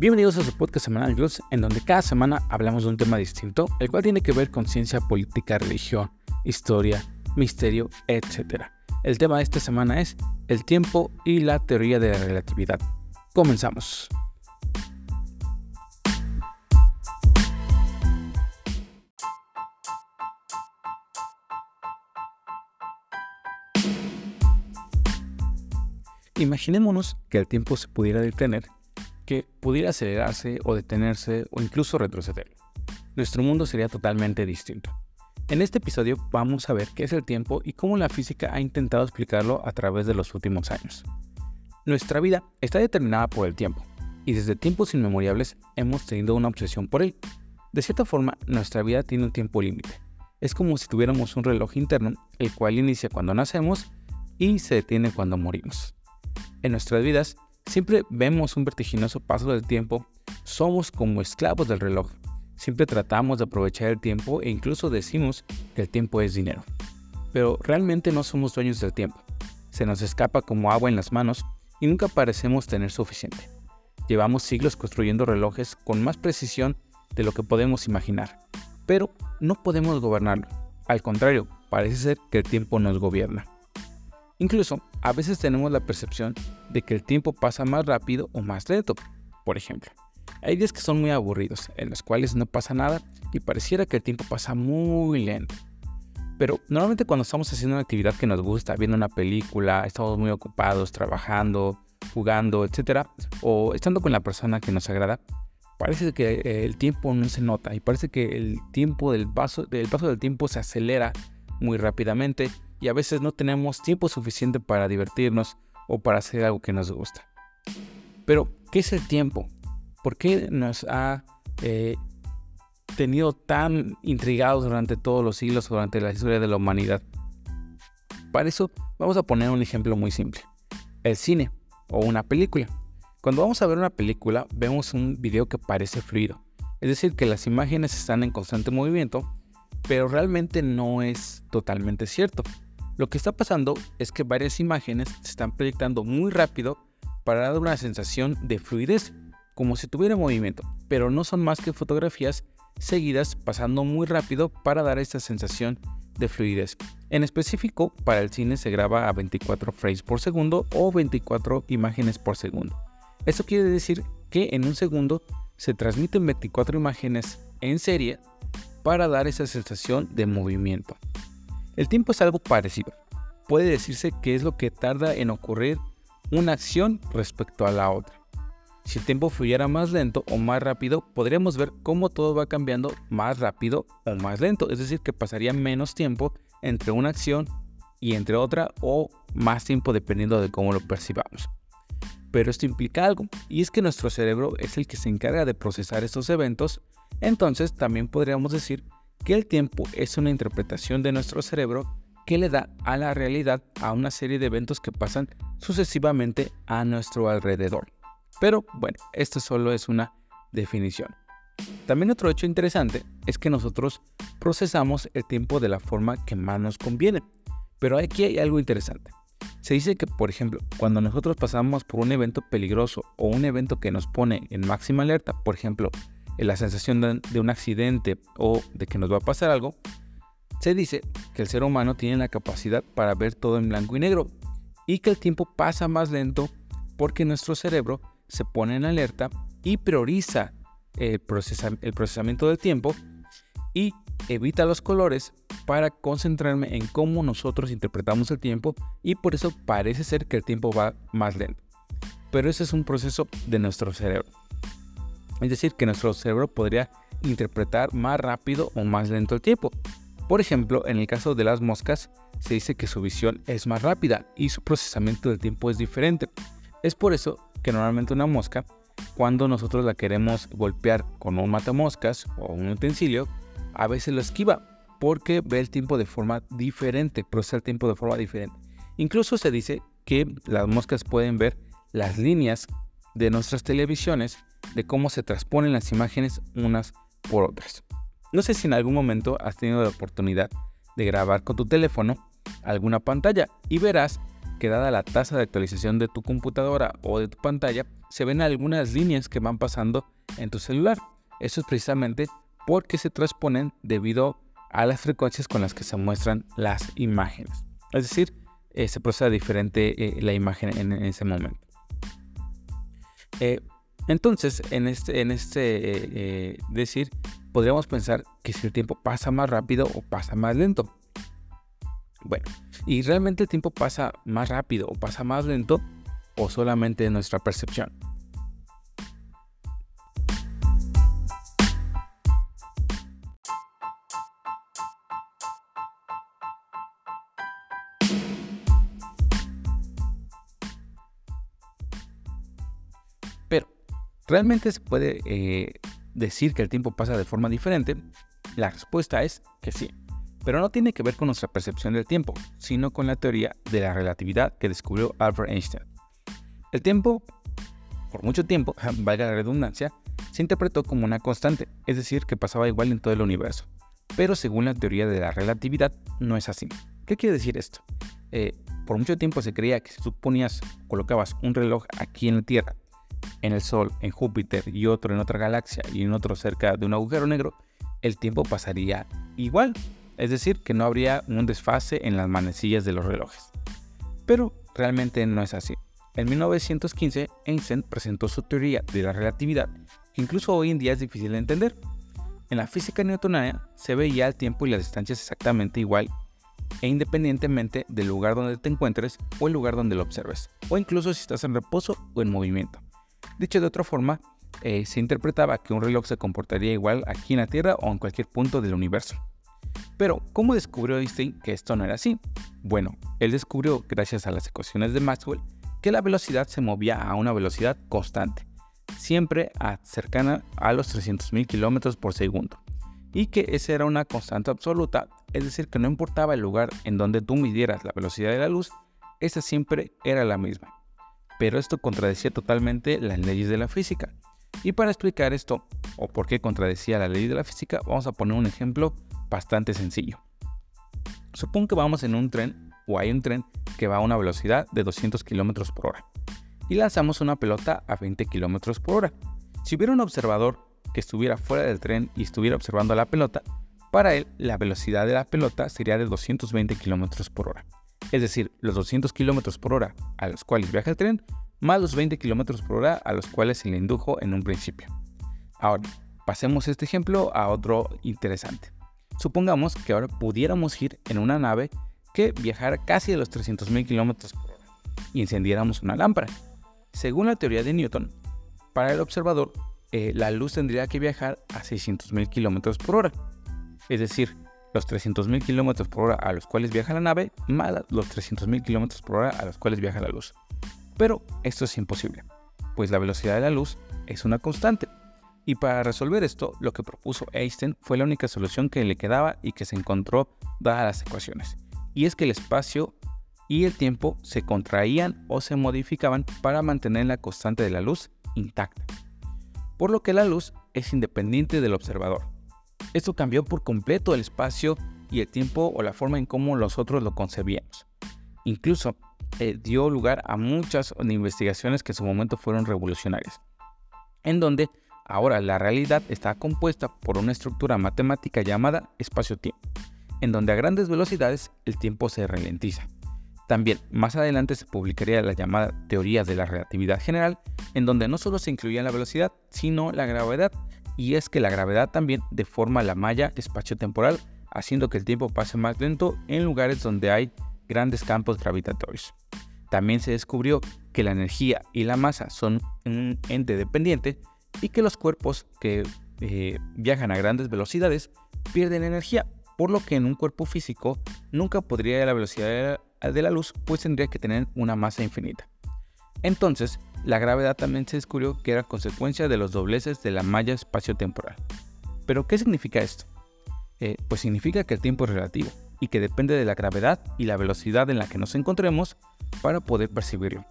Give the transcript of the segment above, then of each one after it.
Bienvenidos a su podcast semanal Luz, en donde cada semana hablamos de un tema distinto, el cual tiene que ver con ciencia política, religión, historia, misterio, etc. El tema de esta semana es el tiempo y la teoría de la relatividad. Comenzamos. Imaginémonos que el tiempo se pudiera detener, que pudiera acelerarse o detenerse o incluso retroceder. Nuestro mundo sería totalmente distinto. En este episodio vamos a ver qué es el tiempo y cómo la física ha intentado explicarlo a través de los últimos años. Nuestra vida está determinada por el tiempo, y desde tiempos inmemoriales hemos tenido una obsesión por él. De cierta forma, nuestra vida tiene un tiempo límite. Es como si tuviéramos un reloj interno, el cual inicia cuando nacemos y se detiene cuando morimos. En nuestras vidas siempre vemos un vertiginoso paso del tiempo, somos como esclavos del reloj. Siempre tratamos de aprovechar el tiempo e incluso decimos que el tiempo es dinero. Pero realmente no somos dueños del tiempo. Se nos escapa como agua en las manos y nunca parecemos tener suficiente. Llevamos siglos construyendo relojes con más precisión de lo que podemos imaginar, pero no podemos gobernarlo. Al contrario, parece ser que el tiempo nos gobierna. Incluso, a veces tenemos la percepción de que el tiempo pasa más rápido o más lento. Por ejemplo, hay días que son muy aburridos, en los cuales no pasa nada y pareciera que el tiempo pasa muy lento. Pero normalmente cuando estamos haciendo una actividad que nos gusta, viendo una película, estamos muy ocupados, trabajando, jugando, etc. O estando con la persona que nos agrada, parece que el tiempo no se nota y parece que el tiempo del paso, del paso del tiempo se acelera muy rápidamente y a veces no tenemos tiempo suficiente para divertirnos o para hacer algo que nos gusta. Pero, ¿qué es el tiempo? ¿Por qué nos ha eh, tenido tan intrigados durante todos los siglos, durante la historia de la humanidad? Para eso vamos a poner un ejemplo muy simple. El cine o una película. Cuando vamos a ver una película vemos un video que parece fluido. Es decir, que las imágenes están en constante movimiento, pero realmente no es totalmente cierto. Lo que está pasando es que varias imágenes se están proyectando muy rápido para dar una sensación de fluidez, como si tuviera movimiento, pero no son más que fotografías seguidas pasando muy rápido para dar esta sensación de fluidez. En específico, para el cine se graba a 24 frames por segundo o 24 imágenes por segundo. Esto quiere decir que en un segundo se transmiten 24 imágenes en serie para dar esa sensación de movimiento. El tiempo es algo parecido. Puede decirse que es lo que tarda en ocurrir una acción respecto a la otra. Si el tiempo fluyera más lento o más rápido, podríamos ver cómo todo va cambiando más rápido o más lento, es decir, que pasaría menos tiempo entre una acción y entre otra o más tiempo dependiendo de cómo lo percibamos. Pero esto implica algo, y es que nuestro cerebro es el que se encarga de procesar estos eventos, entonces también podríamos decir que el tiempo es una interpretación de nuestro cerebro que le da a la realidad a una serie de eventos que pasan sucesivamente a nuestro alrededor. Pero bueno, esto solo es una definición. También otro hecho interesante es que nosotros procesamos el tiempo de la forma que más nos conviene. Pero aquí hay algo interesante. Se dice que, por ejemplo, cuando nosotros pasamos por un evento peligroso o un evento que nos pone en máxima alerta, por ejemplo, la sensación de, un accidente o de que nos va a pasar algo, se dice que el ser humano tiene la capacidad para ver todo en blanco y negro y que el tiempo pasa más lento porque nuestro cerebro se pone en alerta y prioriza el, el procesamiento del tiempo y evita los colores para concentrarme en cómo nosotros interpretamos el tiempo y por eso parece ser que el tiempo va más lento. Pero ese es un proceso de nuestro cerebro. Es decir, que nuestro cerebro podría interpretar más rápido o más lento el tiempo. Por ejemplo, en el caso de las moscas, se dice que su visión es más rápida y su procesamiento del tiempo es diferente. Es por eso que normalmente una mosca, cuando nosotros la queremos golpear con un matamoscas o un utensilio, a veces lo esquiva porque ve el tiempo de forma diferente, procesa el tiempo de forma diferente. Incluso se dice que las moscas pueden ver las líneas de nuestras televisiones de cómo se transponen las imágenes unas por otras. No sé si en algún momento has tenido la oportunidad de grabar con tu teléfono alguna pantalla y verás que dada la tasa de actualización de tu computadora o de tu pantalla, se ven algunas líneas que van pasando en tu celular. Eso es precisamente porque se transponen debido a las frecuencias con las que se muestran las imágenes. Es decir, eh, se procesa diferente eh, la imagen en, ese momento. Eh, entonces, en este, en este decir, podríamos pensar que si el tiempo pasa más rápido o pasa más lento. Bueno, ¿y realmente el tiempo pasa más rápido o pasa más lento o solamente nuestra percepción? ¿Realmente se puede eh, decir que el tiempo pasa de forma diferente? La respuesta es que sí pero no tiene que ver con nuestra percepción del tiempo, sino con la teoría de la relatividad que descubrió Albert Einstein. El tiempo, por mucho tiempo, valga la redundancia, se interpretó como una constante, es decir, que pasaba igual en todo el universo. Pero según la teoría de la relatividad, no es así. ¿Qué quiere decir esto? Eh, por mucho tiempo se creía que si tú ponías, colocabas un reloj aquí en la Tierra, en el Sol, en Júpiter y otro en otra galaxia y en otro cerca de un agujero negro, el tiempo pasaría igual, es decir, que no habría un desfase en las manecillas de los relojes. Pero realmente no es así. En 1915, Einstein presentó su teoría de la relatividad, que incluso hoy en día es difícil de entender. En la física newtoniana se veía el tiempo y las distancias exactamente igual e independientemente del lugar donde te encuentres o el lugar donde lo observes, o incluso si estás en reposo o en movimiento. Dicho de otra forma, eh, se interpretaba que un reloj se comportaría igual aquí en la Tierra o en cualquier punto del universo. Pero, ¿cómo descubrió Einstein que esto no era así? Bueno, él descubrió, gracias a las ecuaciones de Maxwell, que la velocidad se movía a una velocidad constante, siempre cercana a los 300.000 km por segundo, y que esa era una constante absoluta, es decir, que no importaba el lugar en donde tú midieras la velocidad de la luz, esa siempre era la misma. Pero esto contradecía totalmente las leyes de la física. Y para explicar esto, o por qué contradecía la ley de la física, vamos a poner un ejemplo bastante sencillo. Supongo que vamos en un tren o hay un tren que va a una velocidad de 200 km por hora y lanzamos una pelota a 20 km por hora. Si hubiera un observador que estuviera fuera del tren y estuviera observando la pelota, para él la velocidad de la pelota sería de 220 km por hora. Es decir, los 200 km por hora a los cuales viaja el tren, más los 20 km por hora a los cuales se le indujo en un principio. Ahora, pasemos este ejemplo a otro interesante. Supongamos que ahora pudiéramos ir en una nave que viajara casi a los 300.000 km por hora y encendiéramos una lámpara. Según la teoría de Newton, para el observador, eh, la luz tendría que viajar a 600.000 km por hora. Es decir, los 300.000 km por hora a los cuales viaja la nave, más los 300.000 km por hora a los cuales viaja la luz. Pero esto es imposible, pues la velocidad de la luz es una constante y para resolver esto, lo que propuso Einstein fue la única solución que le quedaba y que se encontró dadas las ecuaciones. Y es que el espacio y el tiempo se contraían o se modificaban para mantener la constante de la luz intacta. Por lo que la luz es independiente del observador. Esto cambió por completo el espacio y el tiempo o la forma en cómo nosotros lo concebíamos. Incluso eh, dio lugar a muchas investigaciones que en su momento fueron revolucionarias, en donde Ahora, la realidad está compuesta por una estructura matemática llamada espacio-tiempo, en donde a grandes velocidades el tiempo se ralentiza. También, más adelante se publicaría la llamada teoría de la relatividad general, en donde no solo se incluía la velocidad, sino la gravedad, y es que la gravedad también deforma la malla espacio-temporal, haciendo que el tiempo pase más lento en lugares donde hay grandes campos gravitatorios. También se descubrió que la energía y la masa son un ente dependiente, y que los cuerpos que eh, viajan a grandes velocidades pierden energía, por lo que en un cuerpo físico nunca podría ir a la velocidad de la luz, pues tendría que tener una masa infinita. Entonces, la gravedad también se descubrió que era consecuencia de los dobleces de la malla espacio-temporal. ¿Pero qué significa esto? Eh, pues significa que el tiempo es relativo y que depende de la gravedad y la velocidad en la que nos encontremos para poder percibirlo.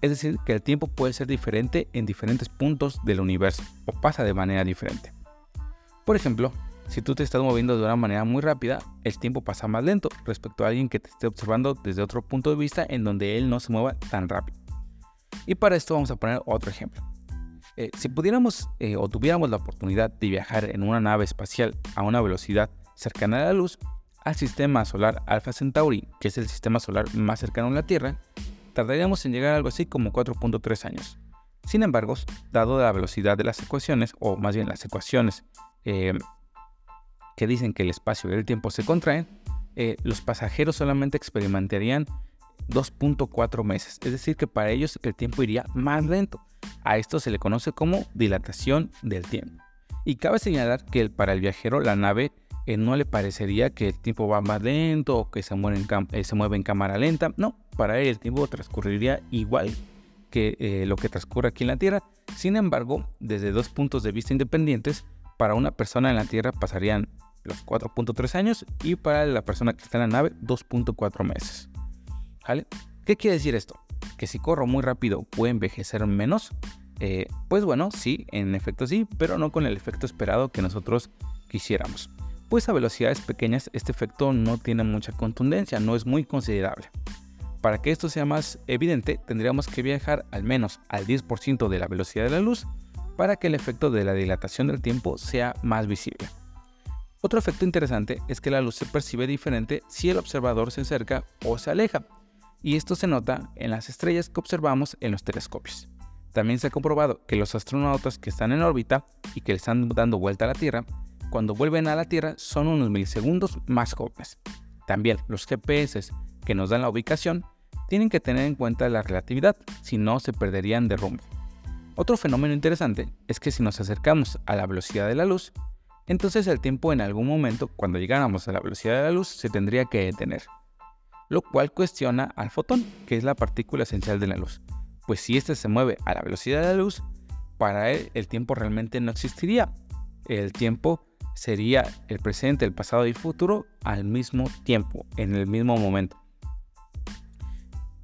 Es decir, que el tiempo puede ser diferente en diferentes puntos del universo o pasa de manera diferente. Por ejemplo, si tú te estás moviendo de una manera muy rápida, el tiempo pasa más lento respecto a alguien que te esté observando desde otro punto de vista en donde él no se mueva tan rápido. Y para esto vamos a poner otro ejemplo. Eh, si pudiéramos eh, o tuviéramos la oportunidad de viajar en una nave espacial a una velocidad cercana a la luz, al sistema solar Alpha Centauri, que es el sistema solar más cercano a la Tierra, tardaríamos en llegar a algo así como 4.3 años. Sin embargo, dado la velocidad de las ecuaciones, o más bien las ecuaciones eh, que dicen que el espacio y el tiempo se contraen, los pasajeros solamente experimentarían 2.4 meses, es decir, que para ellos el tiempo iría más lento. A esto se le conoce como dilatación del tiempo. Y cabe señalar que para el viajero la nave eh, no le parecería que el tiempo va más lento o que se mueve, en eh, se mueve en cámara lenta. No, para él el tiempo transcurriría igual que lo que transcurre aquí en la Tierra. Sin embargo, desde dos puntos de vista independientes, para una persona en la Tierra pasarían los 4.3 años y para la persona que está en la nave 2.4 meses. ¿Qué quiere decir esto? Que si corro muy rápido puede envejecer menos. Eh, pues bueno, sí, en efecto sí, pero no con el efecto esperado que nosotros quisiéramos. Pues a velocidades pequeñas este efecto no tiene mucha contundencia, no es muy considerable. Para que esto sea más evidente, tendríamos que viajar al menos al 10% de la velocidad de la luz para que el efecto de la dilatación del tiempo sea más visible. Otro efecto interesante es que la luz se percibe diferente si el observador se acerca o se aleja, y esto se nota en las estrellas que observamos en los telescopios. También se ha comprobado que los astronautas que están en órbita y que le están dando vuelta a la Tierra, cuando vuelven a la Tierra son unos milisegundos más jóvenes. También los GPS que nos dan la ubicación tienen que tener en cuenta la relatividad, si no se perderían de rumbo. Otro fenómeno interesante es que si nos acercamos a la velocidad de la luz, entonces el tiempo en algún momento, cuando llegáramos a la velocidad de la luz, se tendría que detener, lo cual cuestiona al fotón, que es la partícula esencial de la luz. Pues si éste se mueve a la velocidad de la luz, para él el tiempo realmente no existiría. El tiempo sería el presente, el pasado y el futuro al mismo tiempo, en el mismo momento.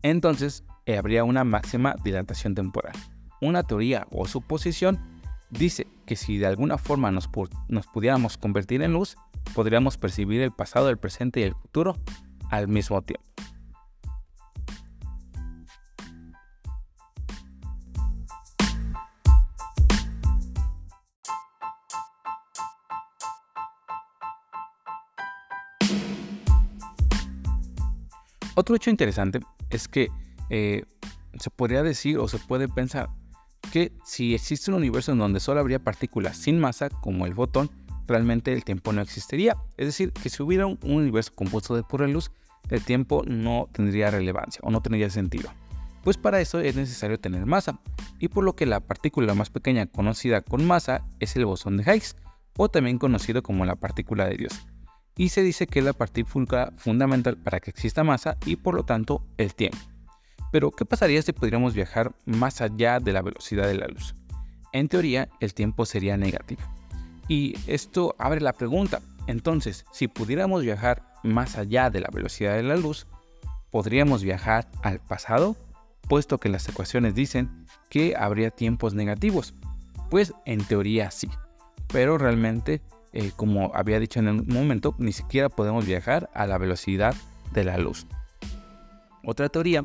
Entonces eh, habría una máxima dilatación temporal. Una teoría o suposición Dice que si de alguna forma nos, pudiéramos convertir en luz, podríamos percibir el pasado, el presente y el futuro al mismo tiempo. Otro hecho interesante es que eh, se podría decir o se puede pensar que si existe un universo en donde solo habría partículas sin masa, como el fotón, realmente el tiempo no existiría. Es decir, que si hubiera un universo compuesto de pura luz, el tiempo no tendría relevancia o no tendría sentido. Pues para eso es necesario tener masa, y por lo que la partícula más pequeña conocida con masa es el bosón de Higgs, o también conocido como la partícula de Dios. Y se dice que es la partícula fundamental para que exista masa y por lo tanto el tiempo. Pero, ¿qué pasaría si pudiéramos viajar más allá de la velocidad de la luz? En teoría, el tiempo sería negativo. Y esto abre la pregunta, entonces, si pudiéramos viajar más allá de la velocidad de la luz, ¿podríamos viajar al pasado? Puesto que las ecuaciones dicen que habría tiempos negativos. Pues en teoría sí, pero realmente, eh, como había dicho en un momento, ni siquiera podemos viajar a la velocidad de la luz. Otra teoría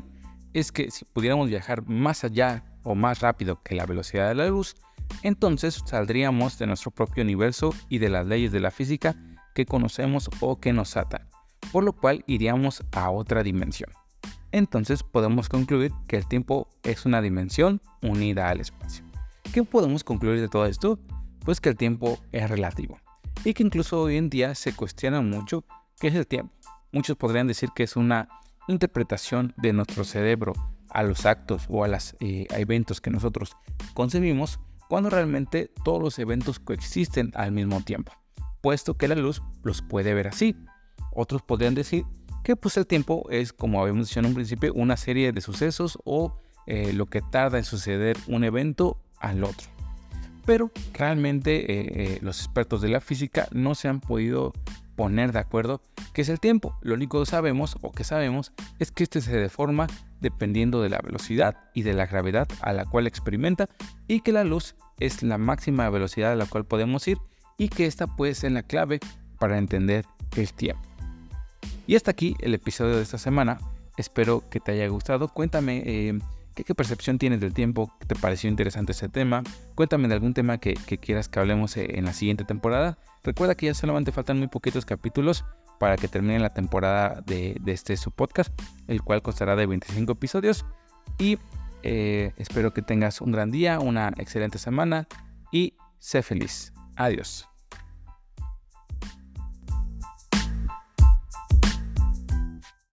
es que si pudiéramos viajar más allá o más rápido que la velocidad de la luz, entonces saldríamos de nuestro propio universo y de las leyes de la física que conocemos o que nos atan, por lo cual iríamos a otra dimensión. Entonces podemos concluir que el tiempo es una dimensión unida al espacio. ¿Qué podemos concluir de todo esto? Pues que el tiempo es relativo y que incluso hoy en día se cuestiona mucho qué es el tiempo. Muchos podrían decir que es una interpretación de nuestro cerebro a los actos o a los eh, eventos que nosotros concebimos cuando realmente todos los eventos coexisten al mismo tiempo, puesto que la luz los puede ver así. Otros podrían decir que pues el tiempo es, como habíamos dicho en un principio, una serie de sucesos o eh, lo que tarda en suceder un evento al otro. Pero realmente eh, los expertos de la física no se han podido poner de acuerdo qué es el tiempo. Lo único que sabemos o que sabemos es que este se deforma dependiendo de la velocidad y de la gravedad a la cual experimenta y que la luz es la máxima velocidad a la cual podemos ir y que esta puede ser la clave para entender el tiempo. Y hasta aquí el episodio de esta semana. Espero que te haya gustado. Cuéntame eh, ¿qué, percepción tienes del tiempo. ¿Te pareció interesante ese tema? Cuéntame de algún tema que, quieras que hablemos eh, en la siguiente temporada. Recuerda que ya solamente faltan muy poquitos capítulos para que termine la temporada de, este su podcast, el cual constará de 25 episodios. Y eh, espero que tengas un gran día, una excelente semana y sé feliz. Adiós.